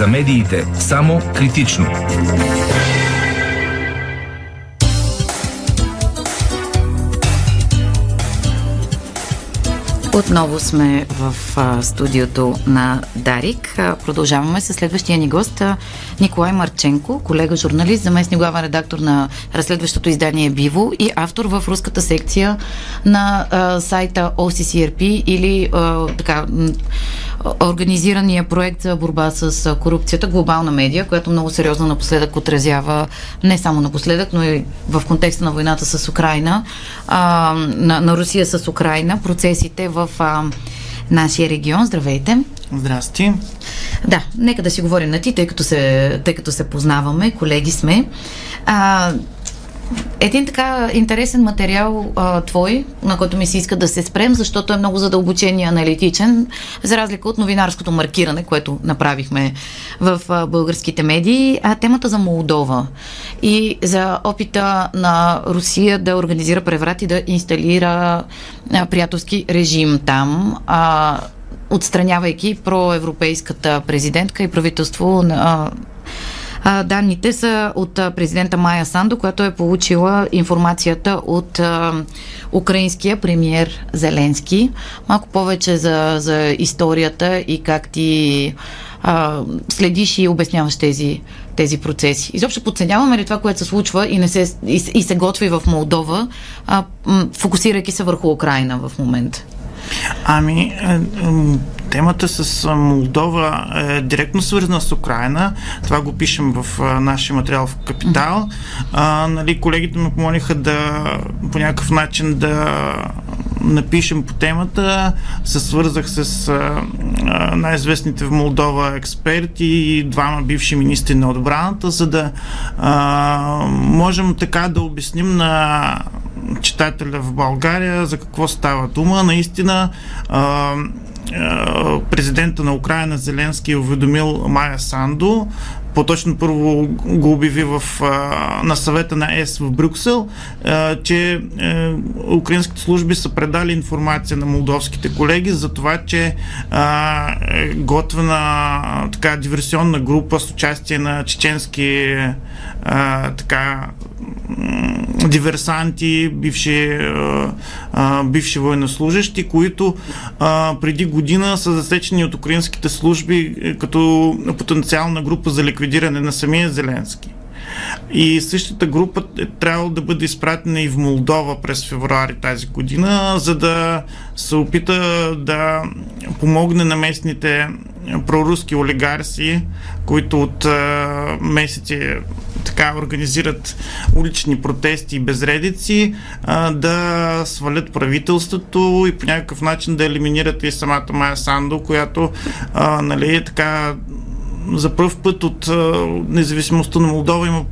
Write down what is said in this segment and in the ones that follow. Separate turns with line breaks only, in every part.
За медиите само критично.
Отново сме в а, студиото на Дарик. А, продължаваме с следващия ни гост Николай Марченко, колега журналист, заместник главен редактор на разследващото издание Биво и автор в руската секция на а, сайта OCCRP или а, така организирания проект за борба с корупцията Глобална медия, която много сериозно напоследък отразява не само напоследък, но и в контекста на войната с Украина, а, на, на Русия с Украина, процесите в а, нашия регион. Здравейте!
Здрасти!
Да, нека да си говорим на ти, тъй като се, тъй като се познаваме, колеги сме. А, един така интересен материал а, твой, на който ми се иска да се спрем, защото е много задълбочен и аналитичен, за разлика от новинарското маркиране, което направихме в а, българските медии, а темата за Молдова и за опита на Русия да организира преврат и да инсталира а, приятелски режим там. А, отстранявайки проевропейската президентка и правителство на данните са от президента Майя Сандо, която е получила информацията от украинския премьер Зеленски. Малко повече за, за историята и как ти а, следиш и обясняваш тези, тези процеси. Изобщо подценяваме ли това, което се случва и, не се, и, и се готви в Молдова, а, фокусирайки се върху Украина в момента?
Ами, е, темата с Молдова е директно свързана с Украина. Това го пишем в нашия материал в Капитал. А, нали, колегите ме помолиха да по някакъв начин да напишем по темата. Се свързах с а, най-известните в Молдова експерти и двама бивши министри на отбраната, за да а, можем така да обясним на читателя в България за какво става дума. Наистина а, президента на Украина Зеленски е уведомил Майя Сандо, по-точно първо го обяви в, на съвета на ЕС в Брюксел, че е, украинските служби са предали информация на молдовските колеги за това, че е готвена така диверсионна група с участие на чеченски така диверсанти, бивши, а, бивши военнослужащи, които а, преди година са засечени от украинските служби е, като потенциална група за ликвидиране на самия Зеленски. И същата група е трябвало да бъде изпратена и в Молдова през февруари тази година, за да се опита да помогне на местните проруски олигарси, които от а, месеци така организират улични протести и безредици, а, да свалят правителството и по някакъв начин да елиминират и самата Майя Сандо, която а, нали, така за първ път от независимостта на Молдова има,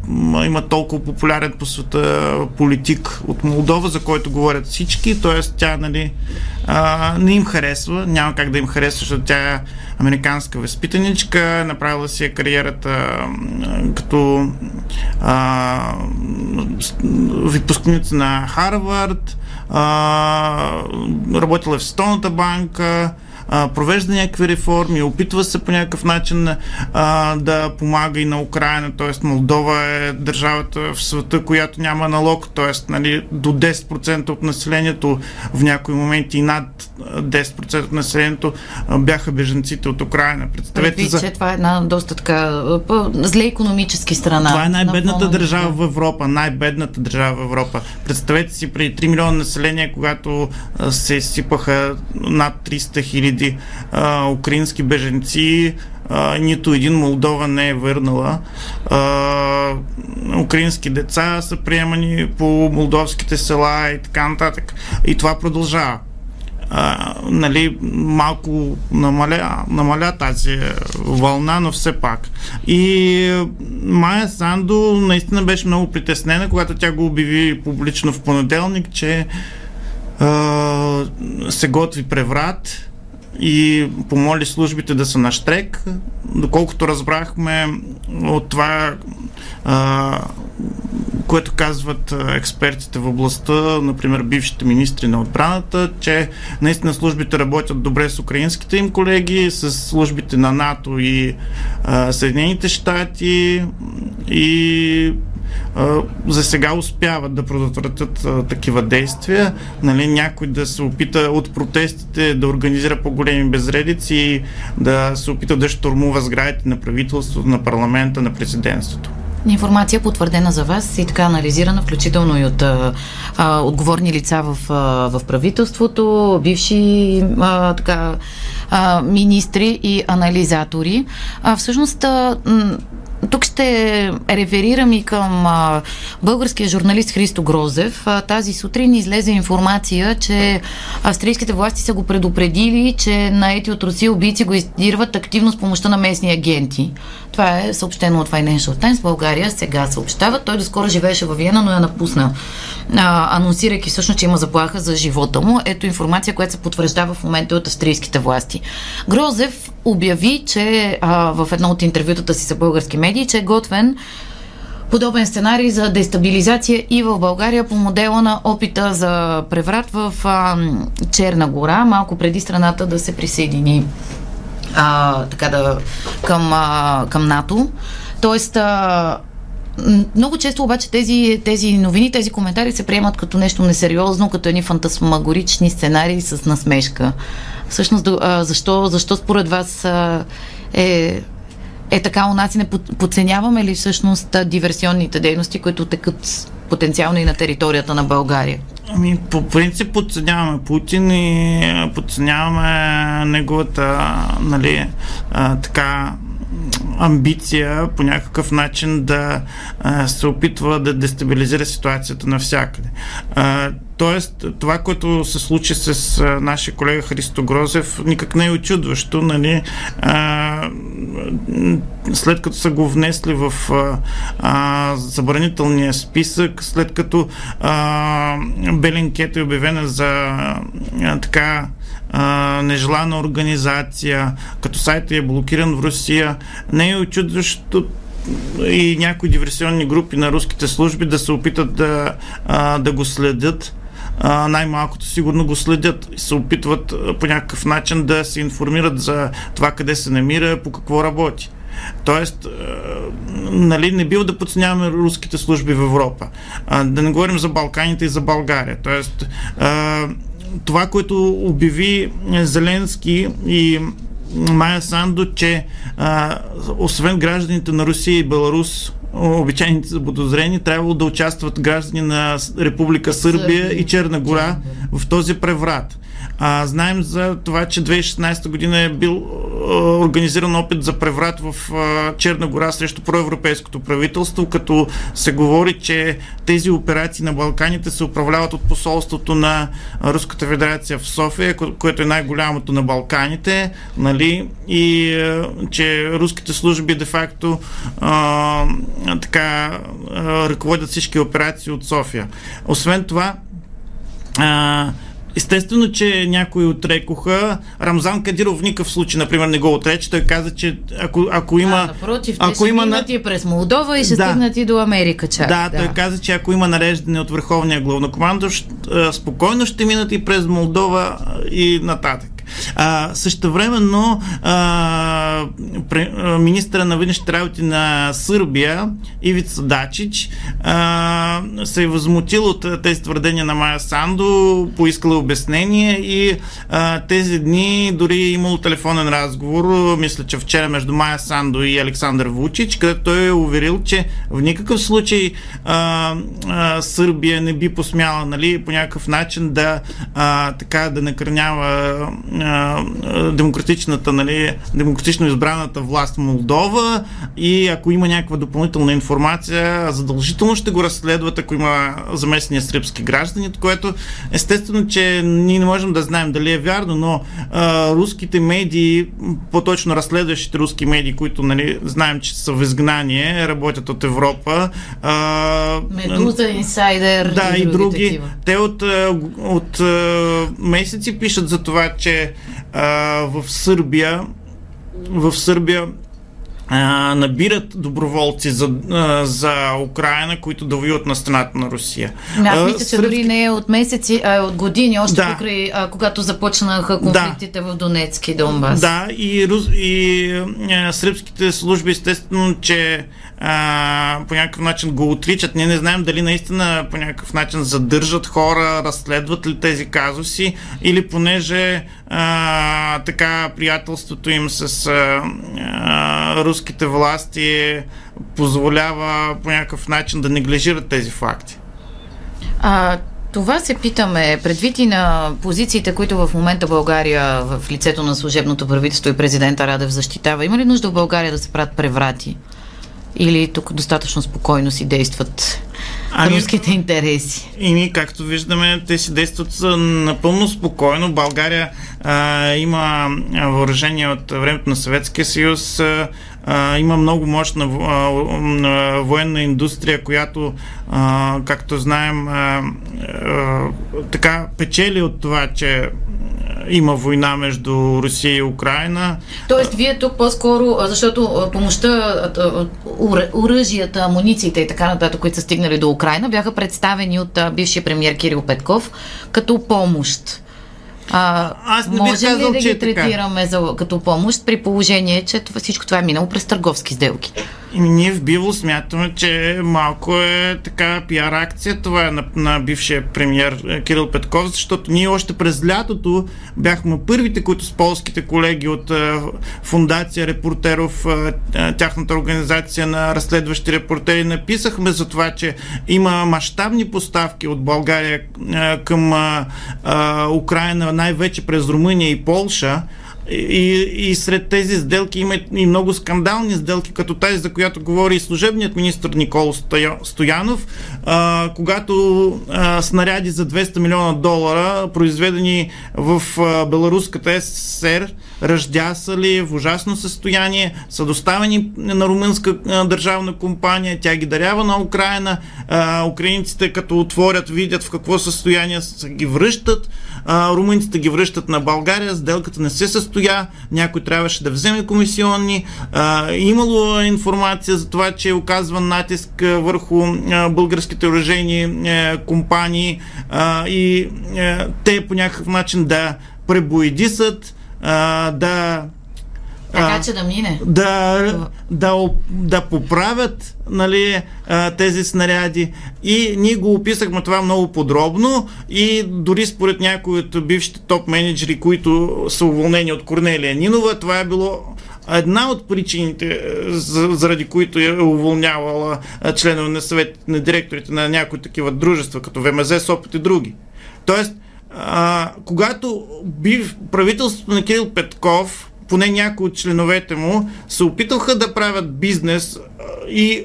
има толкова популярен по света политик от Молдова, за който говорят всички, т.е. тя нали, не им харесва, няма как да им харесва, защото тя е американска възпитаничка, направила си е кариерата като а, випускница на Харвард, а, работила е в Столната банка, а, провежда някакви реформи, опитва се по някакъв начин а, да помага и на Украина, т.е. Молдова е държавата в света, която няма налог, т.е. Нали, до 10% от населението в някои моменти и над 10% от населението бяха беженците от Украина.
Представете Предвид, за... че това е една доста така зле економически страна.
Това е най-бедната държава в Европа, най-бедната държава в Европа. Представете си при 3 милиона население, когато се сипаха над 300 хиляди хиляди украински беженци, нито един Молдова не е върнала. А, украински деца са приемани по молдовските села и така нататък. И това продължава. А, нали, малко намаля, намаля тази вълна, но все пак. И Майя Сандо наистина беше много притеснена, когато тя го обяви публично в понеделник, че а, се готви преврат и помоли службите да са на штрек. Доколкото разбрахме от това а, което казват експертите в областта, например бившите министри на отбраната, че наистина службите работят добре с украинските им колеги, с службите на НАТО и а, Съединените щати и за сега успяват да предотвратят такива действия. Нали, някой да се опита от протестите да организира по-големи безредици да се опита да штурмува сградите на правителството, на парламента, на президентството.
Информация потвърдена за вас и така анализирана, включително и от а, отговорни лица в, а, в правителството, бивши а, така, а, министри и анализатори. А, всъщност, а, тук ще реферирам и към а, българския журналист Христо Грозев. А, тази сутрин излезе информация, че австрийските власти са го предупредили, че наети от Русия убийци го издирват активно с помощта на местни агенти. Това е съобщено от Financial Times. България сега съобщава. Той доскоро живееше във Виена, но я напусна, а, анонсирайки всъщност, че има заплаха за живота му. Ето информация, която се потвърждава в момента от австрийските власти. Грозев обяви, че а, в едно от интервютата си за български медии, че е готвен подобен сценарий за дестабилизация и в България по модела на опита за преврат в а, Черна гора, малко преди страната да се присъедини а, така да, към, а, към НАТО. Тоест, а, много често обаче тези, тези новини, тези коментари се приемат като нещо несериозно, като едни фантасмагорични сценарии с насмешка. Всъщност, а, защо, защо според вас а, е е така, у нас не подценяваме ли всъщност диверсионните дейности, които текат потенциално и на територията на България?
Ами, по принцип подценяваме Путин и подценяваме неговата, нали, а, така, амбиция по някакъв начин да а, се опитва да дестабилизира ситуацията навсякъде. А, Тоест, това, което се случи с а, нашия колега Христо Грозев, никак не е очудващо. Нали? А, след като са го внесли в а, а, забранителния списък, след като а, Беленкет е обявена за а, така нежелана организация, като сайтът е блокиран в Русия, не е очудващо и някои диверсионни групи на руските служби да се опитат да, а, да го следят най-малкото сигурно го следят и се опитват по някакъв начин да се информират за това къде се намира, по какво работи. Тоест, нали, не бива да подценяваме руските служби в Европа. Да не говорим за Балканите и за България. Тоест, това, което обяви Зеленски и Майя Сандо, че а, освен гражданите на Русия и Беларус, обичайните заподозрени, трябвало да участват граждани на Република Сърбия и Черна гора в този преврат. А, знаем за това, че 2016 година е бил организиран опит за преврат в а, Черна гора срещу проевропейското правителство, като се говори, че тези операции на Балканите се управляват от посолството на Руската федерация в София, ко- което е най-голямото на Балканите, нали, и а, че руските служби де-факто а, така а, ръководят всички операции от София. Освен това, а, Естествено, че някои отрекоха. Рамзан Кадиров в никакъв случай, например, не го отрече. Той каза, че ако, ако има... А,
напротив, ако те има на... и през Молдова и ще да. стигнат и до Америка чак.
Да, да, той каза, че ако има нареждане от Върховния главнокомандващ, спокойно ще минат и през Молдова и нататък. А, същевременно а, пре, а, министра на външните работи на Сърбия Ивица Дачич а, се е възмутил от тези твърдения на Майя Сандо, поискала обяснение и а, тези дни дори е имало телефонен разговор, мисля, че вчера между Майя Сандо и Александър Вучич, където той е уверил, че в никакъв случай а, а, Сърбия не би посмяла нали, по някакъв начин да а, така да накърнява демократичната, нали, демократично избраната власт в Молдова и ако има някаква допълнителна информация, задължително ще го разследват, ако има заместния сръбски граждани, което естествено, че ние не можем да знаем дали е вярно, но а, руските медии, по-точно разследващите руски медии, които нали, знаем, че са в изгнание, работят от Европа.
А, Медуза, инсайдер.
Да, и, и други. Такива. Те от, от, от месеци пишат за това, че а, в Сърбия в Сърбия а, набират доброволци за, а, за Украина, които да воюват на страната на Русия.
Аз мисля, че Сръбски... дори не е от месеци, а е от години, още
Да.
покрай, а, когато започнаха конфликтите в Донецк и Донбас.
Да, и, рус, и а, сръбските служби, естествено, че по някакъв начин го отричат. Ние не знаем дали наистина по някакъв начин задържат хора, разследват ли тези казуси, или понеже а, така приятелството им с а, а, руските власти позволява по някакъв начин да неглижират тези факти.
А, това се питаме, предвид и на позициите, които в момента България в лицето на служебното правителство и президента Радев защитава. Има ли нужда в България да се правят преврати? Или тук достатъчно спокойно си действат
Ами-
руските интереси?
И ние, както виждаме, те си действат напълно спокойно. България а, има въоръжение от времето на Съветския съюз, а, а, има много мощна а, военна индустрия, която, а, както знаем, а, а, така печели от това, че има война между Русия и Украина.
Тоест, вие тук по-скоро, защото помощта, оръжията, амунициите и така нататък, които са стигнали до Украина, бяха представени от бившия премьер Кирил Петков като помощ. А,
Аз не
може ли
казал,
да
че
ги
е
третираме за, като помощ при положение, че това, всичко това е минало през търговски сделки?
И ние в Биво смятаме, че малко е така пиар акция това е на, на бившия премьер е, Кирил Петков, защото ние още през лятото бяхме първите, които с полските колеги от е, фундация Репортеров, е, тяхната организация на разследващи репортери, написахме за това, че има мащабни поставки от България към Украина, най-вече през Румъния и Полша. И, и сред тези сделки има и много скандални сделки, като тази, за която говори и служебният министр Николо Стоя- Стоянов, а, когато а, снаряди за 200 милиона долара, произведени в а, Беларуската СССР, ръждясали в ужасно състояние, са доставени на румънска а, държавна компания, тя ги дарява на Украина, а, украинците като отворят, видят в какво състояние са ги връщат, а, румънците ги връщат на България, сделката не се състоя, някой трябваше да вземе комисионни, а, имало информация за това, че е оказван натиск върху а, българските оръжейни а, компании. А, и а, те по някакъв начин да пребоедисат, а, да
Така че да мине.
да, да, да поправят нали, тези снаряди. И ние го описахме това много подробно и дори според някои от бившите топ менеджери, които са уволнени от Корнелия Нинова, това е било една от причините, е, за- заради които е уволнявала а, членове на съвет на директорите на някои такива дружества, като ВМЗ, Сопот и други. Тоест, а, когато бив правителството на Кирил Петков, поне някои от членовете му, се опитаха да правят бизнес и,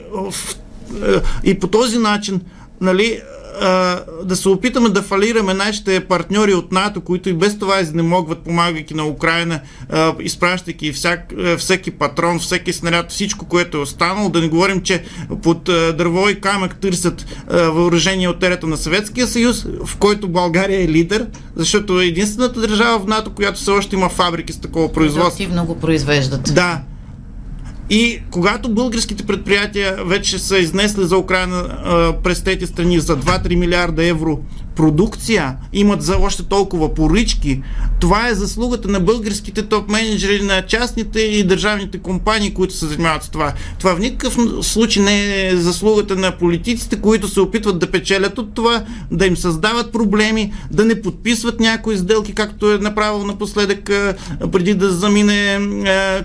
и по този начин, нали, а, да се опитаме да фалираме нашите партньори от НАТО, които и без това изнемогват, помагайки на Украина, а, изпращайки всяк, всеки патрон, всеки снаряд, всичко, което е останало. Да не говорим, че под а, дърво и камък търсят а, въоръжение от ерата на Съветския съюз, в който България е лидер, защото е единствената държава в НАТО, която все още има фабрики с такова производство.
Активно го произвеждат.
Да. И когато българските предприятия вече са изнесли за Украина през тези страни за 2-3 милиарда евро продукция, имат за още толкова поръчки, това е заслугата на българските топ менеджери, на частните и държавните компании, които се занимават с това. Това в никакъв случай не е заслугата на политиците, които се опитват да печелят от това, да им създават проблеми, да не подписват някои сделки, както е направил напоследък преди да замине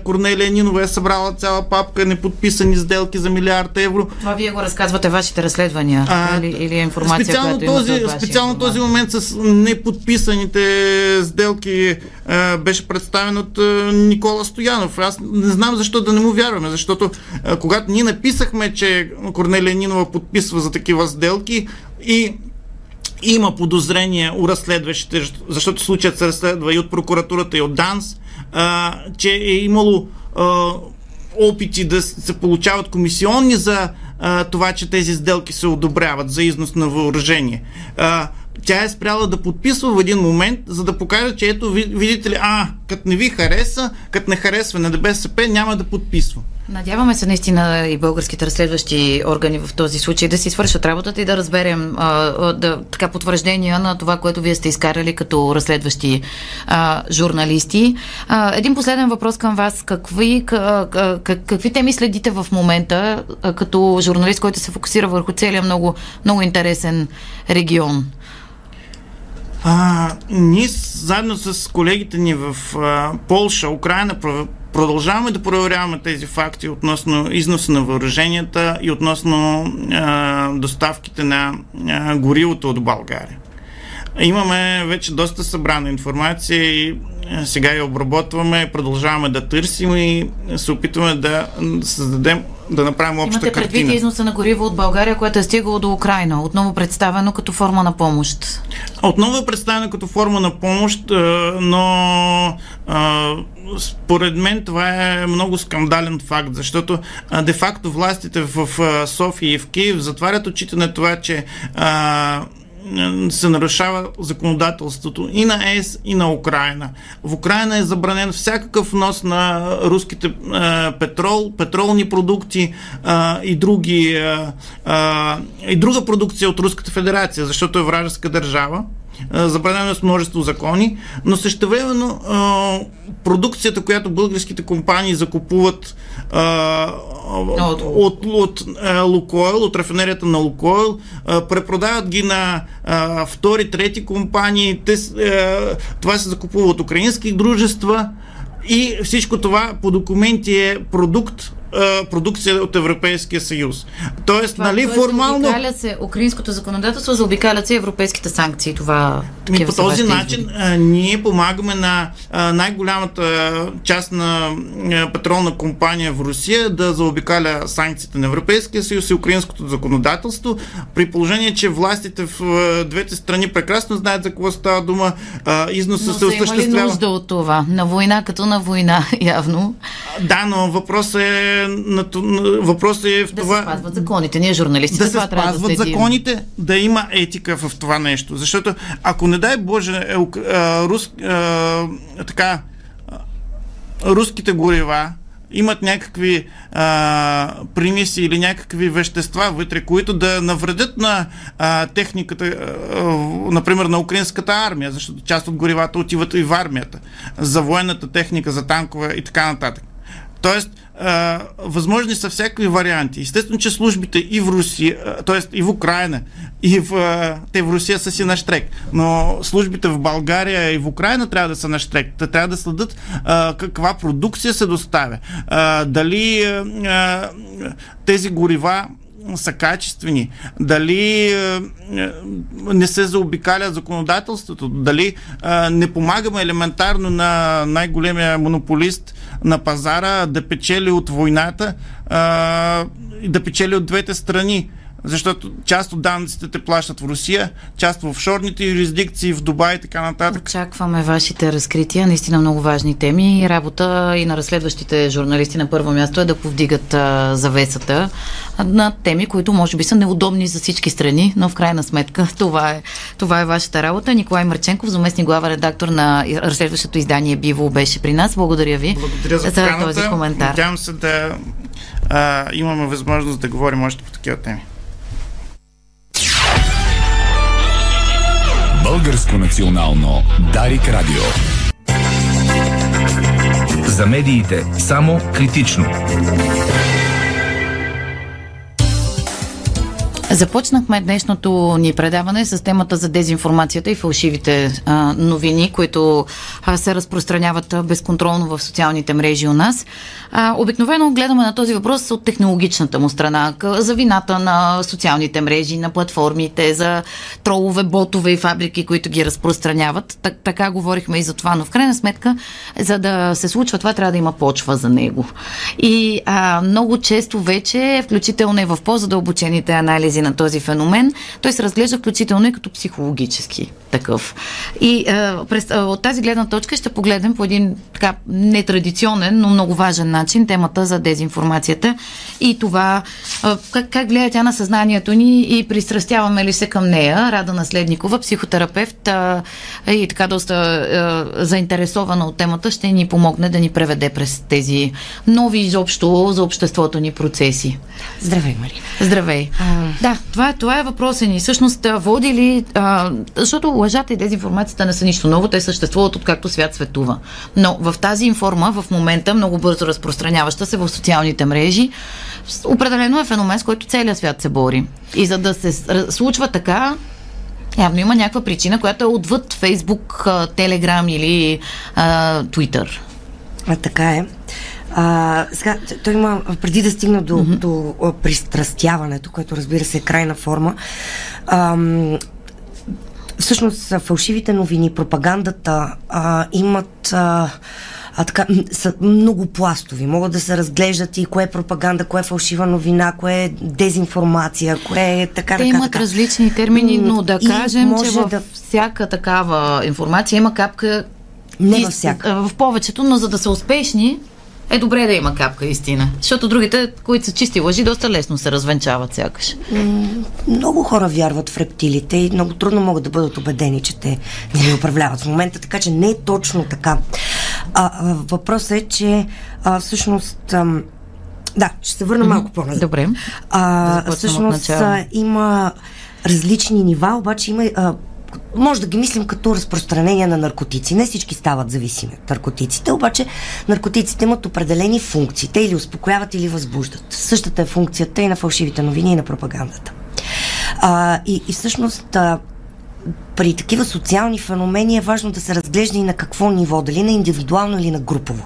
Корнелия Нинова е събрала цяла папка неподписани сделки за милиард евро.
Това вие го разказвате вашите разследвания
А,
или, или е информация,
специално
която имате от вашия
специално този момент с неподписаните сделки а, беше представен от а, Никола Стоянов. Аз не знам защо да не му вярваме, защото а, когато ние написахме, че Корнелия Нинова подписва за такива сделки и има подозрение у разследващите, защото случаят се разследва и от прокуратурата, и от ДАНС, а, че е имало а, опити да се получават комисионни за а, това, че тези сделки се одобряват за износ на въоръжение. А, тя е спряла да подписва в един момент, за да покаже, че ето, видите ли, а, като не ви хареса, като не харесва на БСП, няма да подписва.
Надяваме се наистина и българските разследващи органи в този случай да си свършат работата и да разберем а, да, така потвърждения на това, което вие сте изкарали като разследващи а, журналисти. А, един последен въпрос към вас. Какви, как, как, какви теми следите в момента а, като журналист, който се фокусира върху целия много, много интересен регион?
А, ние заедно с колегите ни в а, Полша, Украина продължаваме да проверяваме тези факти относно износа на въоръженията и относно а, доставките на а, горивото от България. Имаме вече доста събрана информация и сега я обработваме, продължаваме да търсим и се опитваме да създадем да направим обща
Имате
предвид
картина. износа на гориво от България, което е стигало до Украина, отново представено като форма на помощ.
Отново е представено като форма на помощ, но според мен това е много скандален факт, защото де-факто властите в София и в Киев затварят очите на това, че се нарушава законодателството и на ЕС, и на Украина. В Украина е забранен всякакъв нос на руските е, петрол, петролни продукти е, и, други, е, и друга продукция от Руската федерация, защото е вражеска държава забранено е с множество закони, но същевременно продукцията, която българските компании закупуват от, от, от Лукойл, от рафинерията на Лукойл, препродават ги на втори, трети компании. Те, това се закупува от украински дружества и всичко това по документи е продукт продукция от Европейския съюз. Тоест, това, нали, формално...
Заобикалят се украинското законодателство, заобикалят се европейските санкции. Това
ми, по този начин а, ние помагаме на а, най-голямата част на а, петролна компания в Русия да заобикаля санкциите на Европейския съюз и украинското законодателство, при положение, че властите в а, двете страни прекрасно знаят за какво става дума. А, износа се осъществява.
Но нужда от това? На война като на война, явно.
Да, но въпросът е на, на, въпросът е в
да
това...
Да се спазват законите. Ние журналистите
да се спазват да законите, да има етика в това нещо. Защото ако не дай Боже е, а, рус, а, така, руските горива имат някакви а, примеси или някакви вещества вътре, които да навредят на а, техниката, а, например на украинската армия, защото част от горивата отиват и в армията, за военната техника, за танкове и така нататък. Тоест, а, възможни са всякакви варианти. Естествено, че службите и в Русия, т.е. и в Украина, и в, а, те в Русия са си на штрек, но службите в България и в Украина трябва да са на штрек. Те трябва да следят а, каква продукция се доставя. А, дали а, тези горива са качествени, дали е, не се заобикаля законодателството, дали е, не помагаме елементарно на най-големия монополист на пазара да печели от войната е, да печели от двете страни защото част от данъците те плащат в Русия, част в офшорните юрисдикции, в Дубай и така нататък.
Очакваме вашите разкрития, наистина много важни теми и работа и на разследващите журналисти на първо място е да повдигат а, завесата на теми, които може би са неудобни за всички страни, но в крайна сметка това е, това е вашата работа. Николай Марченков, заместник глава редактор на разследващото издание Биво, беше при нас. Благодаря ви
Благодаря за, за този коментар. Надявам се да а, имаме възможност да говорим още по такива теми.
Българско национално Дарик Радио. За медиите само критично.
Започнахме днешното ни предаване с темата за дезинформацията и фалшивите а, новини, които а, се разпространяват безконтролно в социалните мрежи у нас. А, обикновено гледаме на този въпрос от технологичната му страна, за вината на социалните мрежи, на платформите, за тролове, ботове и фабрики, които ги разпространяват. Так, така говорихме и за това, но в крайна сметка, за да се случва това, трябва да има почва за него. И а, много често вече, включително и в по-задълбочените анализи на на този феномен, той се разглежда включително и като психологически такъв. И а, през, а, от тази гледна точка ще погледнем по един така нетрадиционен, но много важен начин темата за дезинформацията и това а, как, как влияе тя на съзнанието ни и пристрастяваме ли се към нея. Рада Наследникова, психотерапевт а, и така доста а, заинтересована от темата, ще ни помогне да ни преведе през тези нови изобщо за обществото ни процеси.
Здравей, Мария.
Здравей. А... Да, това, това е въпросът ни. Всъщност, води ли... А, защото лъжата и дезинформацията не са нищо ново, те съществуват откакто свят светува. Но в тази информа в момента, много бързо разпространяваща се в социалните мрежи, определено е феномен, с който целият свят се бори. И за да се случва така, Явно има някаква причина, която е отвъд Фейсбук, Телеграм или Твитър.
А, така е. А, сега, той има, преди да стигна до, mm-hmm. до пристрастяването, което разбира се е крайна форма, ам, всъщност фалшивите новини, пропагандата а, имат а, а, така, са много пластови. Могат да се разглеждат и кое е пропаганда, кое е фалшива новина, кое е дезинформация, кое е така.
Те
така,
имат
така.
различни термини, но да и кажем, че в да... всяка такава информация има капка.
Не във всяка.
В повечето, но за да са успешни, е добре да има капка истина. Защото другите, които са чисти лъжи, доста лесно се развенчават сякаш.
Много хора вярват в рептилите и много трудно могат да бъдат убедени, че те не управляват в момента, така че не е точно така. А, въпросът е, че а, всъщност... А, да, ще се върна малко по-назад.
Добре.
А, да всъщност а, има различни нива, обаче има а, може да ги мислим като разпространение на наркотици. Не всички стават зависими от наркотиците, обаче наркотиците имат определени функции. Те или успокояват, или възбуждат. Същата е функцията и на фалшивите новини, и на пропагандата. А, и, и всъщност а, при такива социални феномени е важно да се разглежда и на какво ниво, дали на индивидуално или на групово.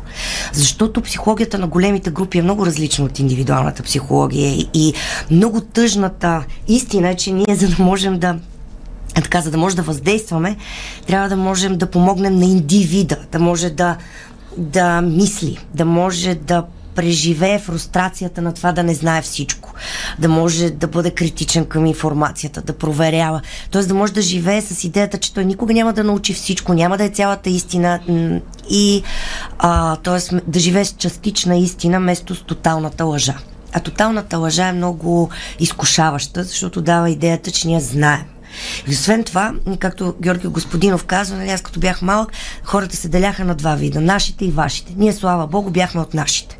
Защото психологията на големите групи е много различна от индивидуалната психология и много тъжната истина е, че ние за да можем да така, за да може да въздействаме, трябва да можем да помогнем на индивида, да може да, да мисли, да може да преживее фрустрацията на това да не знае всичко, да може да бъде критичен към информацията, да проверява, т.е. да може да живее с идеята, че той никога няма да научи всичко, няма да е цялата истина и т.е. да живее с частична истина, вместо с тоталната лъжа. А тоталната лъжа е много изкушаваща, защото дава идеята, че ние знаем. И освен това, както Георги Господинов казва, нали, аз като бях малък, хората се деляха на два вида, нашите и вашите. Ние, слава Богу, бяхме от нашите.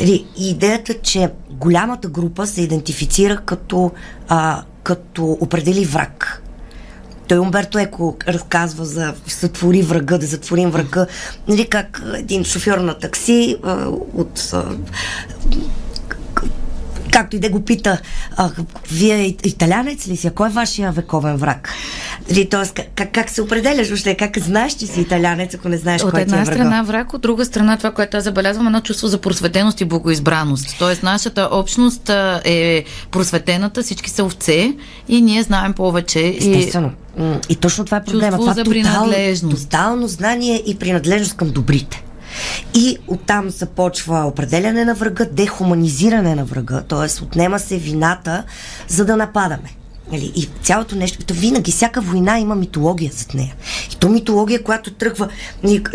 Нали, и идеята, че голямата група се идентифицира като, а, като определи враг. Той Умберто Еко разказва за сътвори врага, да затворим врага. Нали, как един шофьор на такси а, от а, както и да го пита, а, вие италянец ли си? Кой е вашия вековен враг? Или, тоест, как, как се определяш въобще? Как знаеш, че си италянец, ако не знаеш
от
кой
е? От една страна враг, от друга страна това, което аз забелязвам, едно чувство за просветеност и богоизбраност. Тоест, нашата общност е просветената, всички са овце и ние знаем повече.
Естествено. И, и точно това е проблема.
Това
за
принадлежност.
Тотал, тотално знание и принадлежност към добрите. И оттам започва определяне на врага, дехуманизиране на врага, т.е. отнема се вината, за да нападаме. Нали? И цялото нещо, то винаги, всяка война има митология зад нея. И то митология, която тръгва,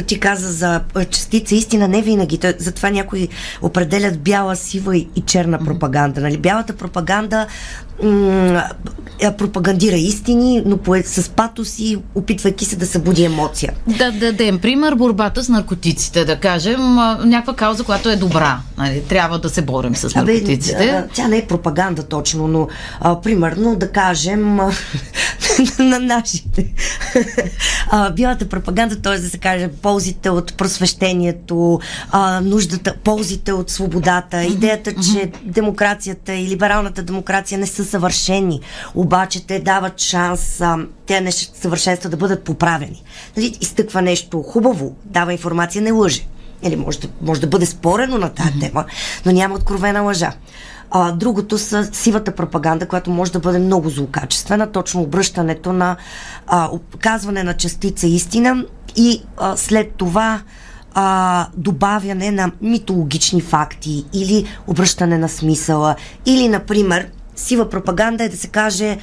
ти каза за частица истина, не винаги. Затова някои определят бяла, сива и черна пропаганда. Нали? Бялата пропаганда м- пропагандира истини, но по- с патос и опитвайки се да събуди емоция.
Да дадем пример борбата с наркотиците, да кажем, някаква кауза, която е добра. Нали? Трябва да се борим с наркотиците.
Абе, тя не е пропаганда точно, но а, примерно да кажем на нашите. а, бялата пропаганда, т.е. да се каже ползите от просвещението, а, нуждата, ползите от свободата, идеята, че демокрацията и либералната демокрация не са съвършени, обаче те дават шанс а, тези несъвършенства да бъдат поправени. Нали, изтъква нещо хубаво, дава информация, не лъже. Или може да, може да бъде спорено на тази тема, но няма откровена лъжа. А, другото са сивата пропаганда, която може да бъде много злокачествена, точно обръщането на а, казване на частица истина и а, след това а, добавяне на митологични факти или обръщане на смисъла. Или, например, сива пропаганда е да се каже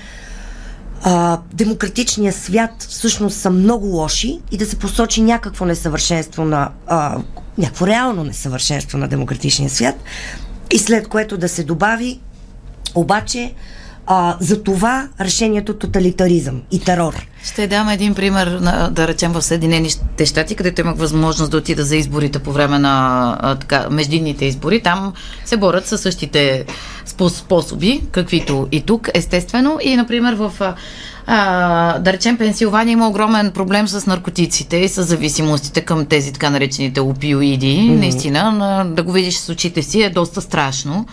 а, демократичния свят всъщност са много лоши и да се посочи някакво несъвършенство на а, някакво реално несъвършенство на демократичния свят и след което да се добави обаче а, за това решението тоталитаризъм и терор.
Ще дам един пример, да речем в Съединените щати, където имах възможност да отида за изборите по време на а, така, междинните избори. Там се борят със същите способи, каквито и тук, естествено. И, например, в а, да речем, Пенсилвания има огромен проблем с наркотиците и с зависимостите към тези така наречените опиоиди. Mm-hmm. Наистина, да го видиш с очите си е доста страшно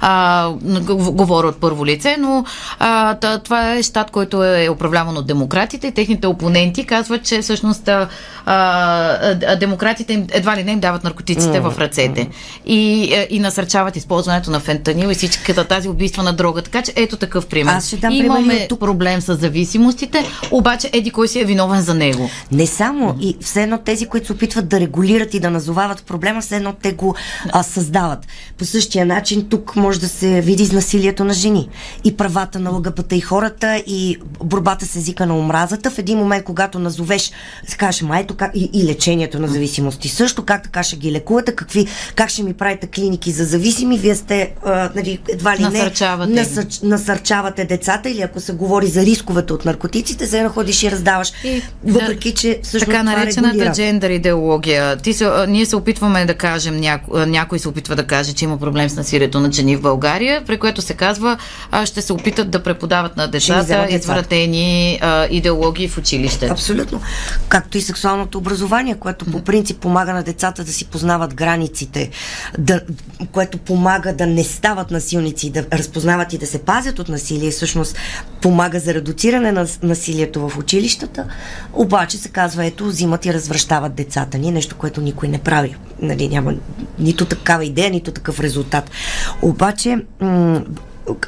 а, говоря от първо лице, но а, това е щат, който е управляван от демократите техните опоненти казват, че всъщност а, а, демократите им, едва ли не им дават наркотиците mm. в ръцете и, и насърчават използването на фентанил и всичката тази убийства на дрога. Така че ето такъв пример.
Аз ще дам
Имаме тук. проблем с зависимостите, обаче еди кой си е виновен за него.
Не само. Mm. И все едно тези, които се опитват да регулират и да назовават проблема, все едно те го а, създават. По същия начин тук може да се види с насилието на жени и правата на ЛГБТ и хората и борбата с езика на омразата. В един момент, когато назовеш, се каже, майто, как, и, и лечението на зависимости също, как така ще ги лекувате, какви, как ще ми правите клиники за зависими, вие сте а, нали, едва ли
насърчавате.
не насър, насърчавате децата или ако се говори за рисковете от наркотиците, се находиш и раздаваш. И, въпреки, че всъщност
Така наречената джендър идеология. Ти се, ние се опитваме да кажем, няко, някой се опитва да каже, че има проблем с насилието на жени в България, при което се казва, а, ще се опитат да преподават на децата извратени а, идеологии в училище.
Абсолютно. Както и сексуалното образование, което по принцип помага на децата да си познават границите, да, което помага да не стават насилници, да разпознават и да се пазят от насилие, всъщност помага за редуциране на насилието в училищата, обаче се казва, ето, взимат и развръщават децата ни, нещо, което никой не прави. Нали, няма нито такава идея, нито такъв резултат. Обаче, м-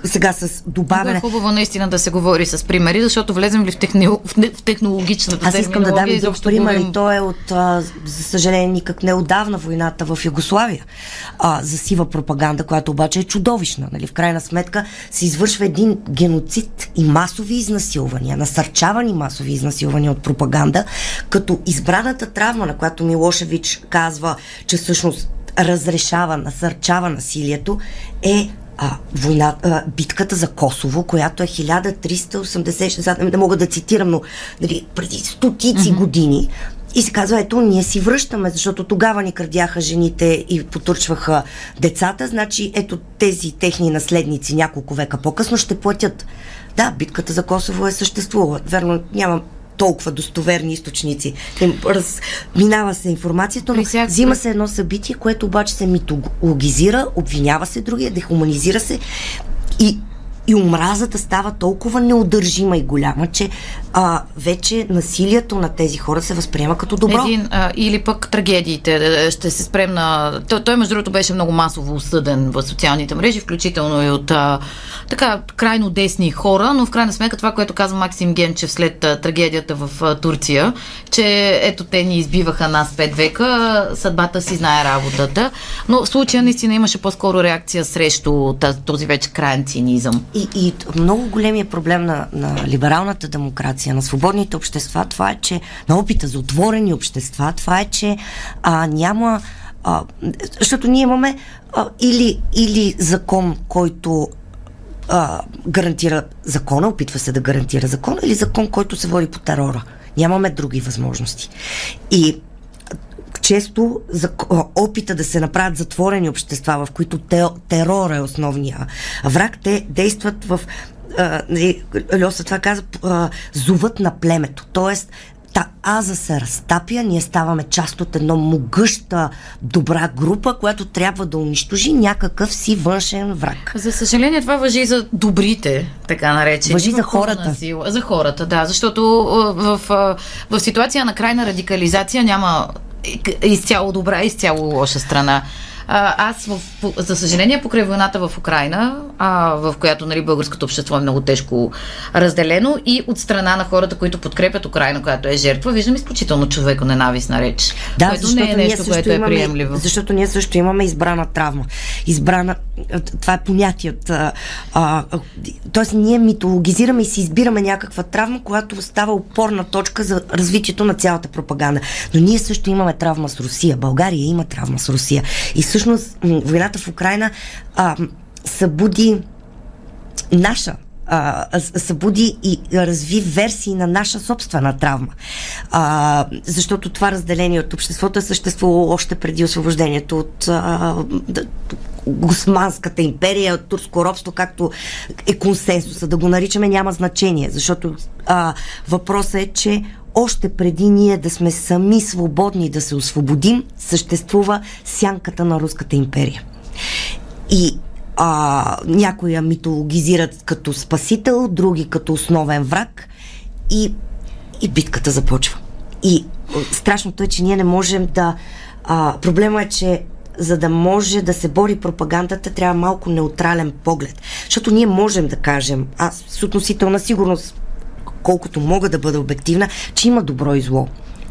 сега с добавяне.
е хубаво наистина да се говори с примери, защото влезем ли в, техни... в технологичната
Аз искам да дам и друг пример и то е от, а, за съжаление, никак неодавна войната в Югославия а, за сива пропаганда, която обаче е чудовищна. Нали? В крайна сметка се извършва един геноцид и масови изнасилвания, насърчавани масови изнасилвания от пропаганда, като избраната травма, на която Милошевич казва, че всъщност разрешава, насърчава насилието, е а, война, а, битката за Косово, която е 1380, не мога да цитирам, но нали, преди стотици mm-hmm. години. И се казва, ето, ние си връщаме, защото тогава ни крадяха жените и потурчваха децата, значи ето тези техни наследници няколко века по-късно ще платят. Да, битката за Косово е съществувала. Верно, нямам толкова достоверни източници. Раз, минава се информацията, но всяка... взима се едно събитие, което обаче се митологизира, обвинява се другия, дехуманизира се и и омразата става толкова неудържима и голяма, че а, вече насилието на тези хора се възприема като добро.
Един, а, или пък трагедиите. Ще се спрем на... Той, той, между другото, беше много масово осъден в социалните мрежи, включително и от а, така крайно десни хора, но в крайна сметка това, което каза Максим Генчев след а, трагедията в а, Турция, че ето те ни избиваха нас пет века, съдбата си знае работата. Но в случая наистина имаше по-скоро реакция срещу този вече крайен цинизъм.
И, и много големия проблем на, на либералната демокрация, на свободните общества, това е, че на опита за отворени общества, това е, че а, няма. А, защото ние имаме а, или, или закон, който а, гарантира закона, опитва се да гарантира закона, или закон, който се води по терора. Нямаме други възможности. И често за опита да се направят затворени общества, в които те, терор е основния враг, те действат в Льоса това каза, зовът на племето. Тоест, та аза се разтапя, ние ставаме част от едно могъща добра група, която трябва да унищожи някакъв си външен враг.
За съжаление това въжи и за добрите, така наречени.
Въжи за хората.
Сила. За хората, да, защото в, в, в ситуация на крайна радикализация няма изцяло добра, изцяло лоша страна. А, аз, в, за съжаление, покрай войната в Украина, а, в която нали, българското общество е много тежко разделено и от страна на хората, които подкрепят Украина, която е жертва, виждам изключително човеко ненавистна реч.
Да, което не е нещо, което е приемливо. Защото ние също имаме избрана травма. Избрана, това е понятието. Тоест ние митологизираме и си избираме някаква травма, която става опорна точка за развитието на цялата пропаганда. Но ние също имаме травма с Русия. България има травма с Русия. И всъщност войната в Украина а, събуди наша събуди и разви версии на наша собствена травма. А, защото това разделение от обществото е съществувало още преди освобождението от а, Госманската империя, от турско робство, както е консенсуса. Да го наричаме няма значение, защото а, въпросът е, че още преди ние да сме сами свободни да се освободим, съществува сянката на Руската империя. И а, някои я митологизират като спасител, други като основен враг и, и битката започва. И страшното е, че ние не можем да... А, проблема е, че за да може да се бори пропагандата, трябва малко неутрален поглед. Защото ние можем да кажем, аз с относителна сигурност колкото мога да бъда обективна, че има добро и зло.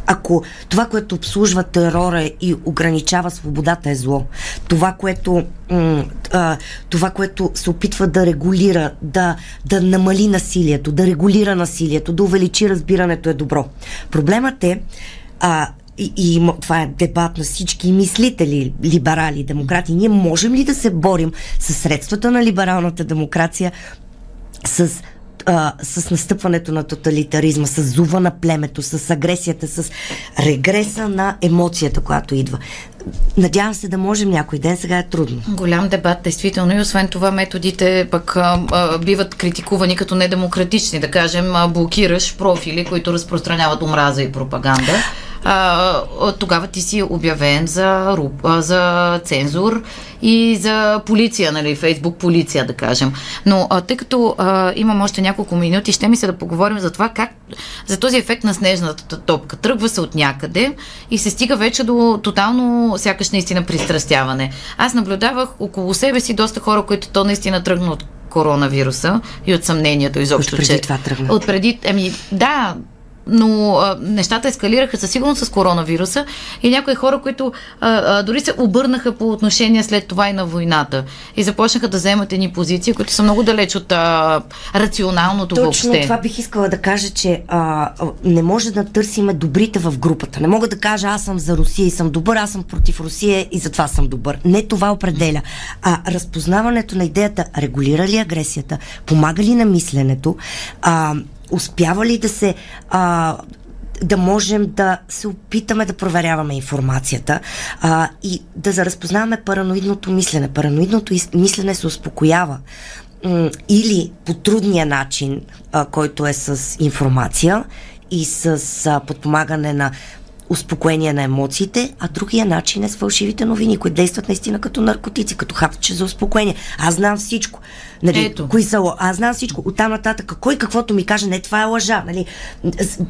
Ако това, което обслужва терора и ограничава свободата е зло, това, което, това, което се опитва да регулира, да, да намали насилието, да регулира насилието, да увеличи разбирането е добро. Проблемът е, а, и, и това е дебат на всички мислители, либерали, демократи. Ние можем ли да се борим с средствата на либералната демокрация, с а, с настъпването на тоталитаризма, с зува на племето, с агресията, с регреса на емоцията, която идва. Надявам се да можем някой ден, сега е трудно.
Голям дебат, действително. И освен това, методите пък а, а, биват критикувани като недемократични. Да кажем, а, блокираш профили, които разпространяват омраза и пропаганда а, тогава ти си обявен за, за цензур и за полиция, нали, Фейсбук полиция, да кажем. Но а, тъй като а, имам още няколко минути, ще ми се да поговорим за това как, за този ефект на снежната топка. Тръгва се от някъде и се стига вече до тотално сякаш наистина пристрастяване. Аз наблюдавах около себе си доста хора, които то наистина тръгна от коронавируса и от съмнението изобщо,
от преди че... това тръгна.
От преди, ами, да, но а, нещата ескалираха със сигурност с коронавируса и някои хора, които а, а, дори се обърнаха по отношение след това и на войната и започнаха да вземат едни позиции, които са много далеч от а, рационалното
Точно
въобще.
Точно това бих искала да кажа, че а, не може да търсиме добрите в групата. Не мога да кажа аз съм за Русия и съм добър, аз съм против Русия и затова съм добър. Не това определя. А разпознаването на идеята регулира ли агресията, помага ли на мисленето, а, успява ли да се а, да можем да се опитаме да проверяваме информацията а, и да разпознаваме параноидното мислене. Параноидното мислене се успокоява или по трудния начин, а, който е с информация и с а, подпомагане на успокоение на емоциите, а другия начин е с фалшивите новини, които действат наистина като наркотици, като хапче за успокоение. Аз знам всичко. Нали, Ето. Кои са, аз знам всичко. Оттам нататък, кой каквото ми каже, не, това е лъжа. Нали,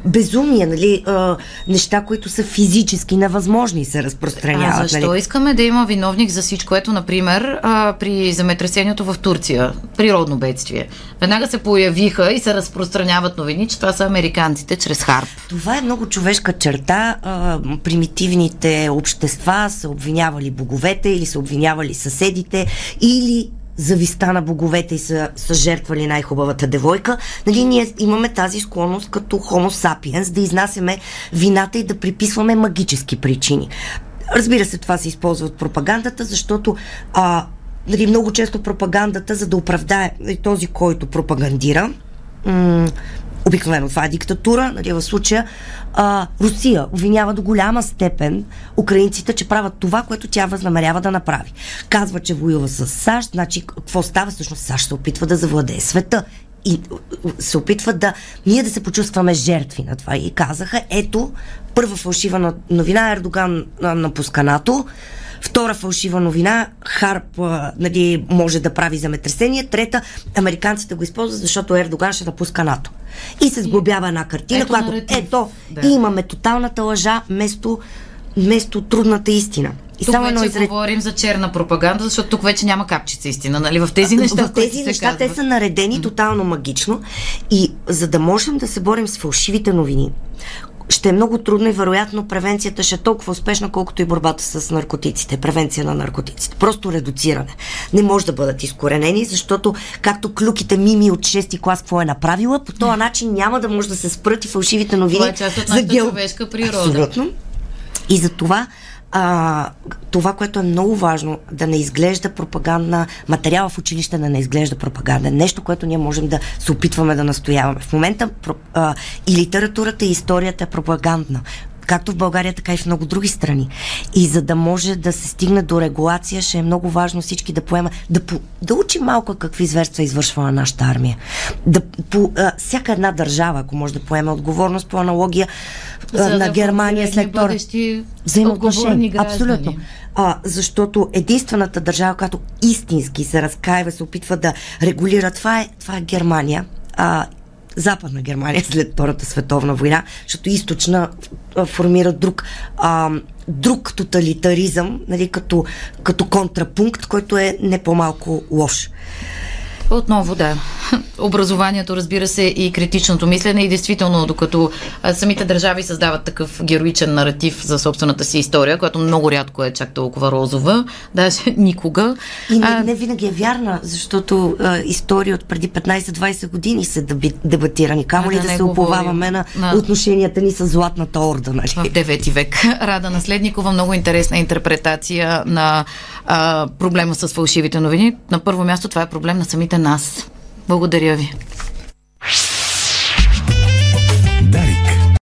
безумие, нали, а, неща, които са физически невъзможни се разпространяват.
А защо
нали?
искаме да има виновник за всичко? Ето, например, а, при земетресението в Турция, природно бедствие. Веднага се появиха и се разпространяват новини, че това са американците чрез Харп.
Това е много човешка черта. Примитивните общества са обвинявали боговете или са обвинявали съседите или зависта на боговете и са, са жертвали най-хубавата девойка, нали, ние имаме тази склонност като Homo sapiens да изнасяме вината и да приписваме магически причини. Разбира се, това се използва от пропагандата, защото а, нали, много често пропагандата, за да оправдае нали, този, който пропагандира, м- Обикновено това е диктатура, нали, в случая а, Русия обвинява до голяма степен украинците, че правят това, което тя възнамерява да направи. Казва, че воюва с САЩ, значи какво става? Всъщност САЩ се опитва да завладее света и се опитва да ние да се почувстваме жертви на това. И казаха, ето, първа фалшива новина, Ердоган напуска НАТО, Втора фалшива новина, Харп нали, може да прави земетресение. Трета, американците го използват, защото Ердоган ще напуска НАТО. И се сглобява една картина, ето, която ето, да. имаме тоталната лъжа вместо, вместо трудната истина.
И тук само вече изред... говорим за черна пропаганда, защото тук вече няма капчица истина, нали? В тези неща.
В тези неща те са наредени тотално магично и за да можем да се борим с фалшивите новини, ще е много трудно и вероятно превенцията ще е толкова успешна, колкото и борбата с наркотиците, превенция на наркотиците. Просто редуциране. Не може да бъдат изкоренени, защото както клюките Мими от 6 клас какво е направила, по този начин няма да може да се спрат и фалшивите новини. Това
е част от за гел... човешка природа.
Абсолютно. И за това а, това, което е много важно, да не изглежда пропагандна, материала в училище да не изглежда пропаганда. Нещо, което ние можем да се опитваме да настояваме. В момента а, и литературата, и историята е пропагандна както в България, така и в много други страни. И за да може да се стигне до регулация, ще е много важно всички да поема, да, по, да учим малко какви зверства извършва на нашата армия. Да, по, а, всяка една държава, ако може да поеме отговорност по аналогия а, на да Германия след това. Взаимоотношения. Абсолютно. А, защото единствената държава, която истински се разкаива, се опитва да регулира, това е, това е Германия. А, Западна Германия след Втората световна война, защото източна формира друг, а, друг тоталитаризъм, нали, като, като контрапункт, който е не по-малко лош.
Отново, да. Образованието, разбира се, и критичното мислене. И действително, докато самите държави създават такъв героичен наратив за собствената си история, която много рядко е чак толкова розова, даже никога.
И не, не винаги е вярна, защото а, истории от преди 15-20 години са дебатирани. Камо ли да, да се уповаваме на, на отношенията ни с Златната орда, нали?
В 9 век. Рада Наследникова, много интересна интерпретация на а, проблема с фалшивите новини. На първо място това е проблем на самите нас. Благодаря ви.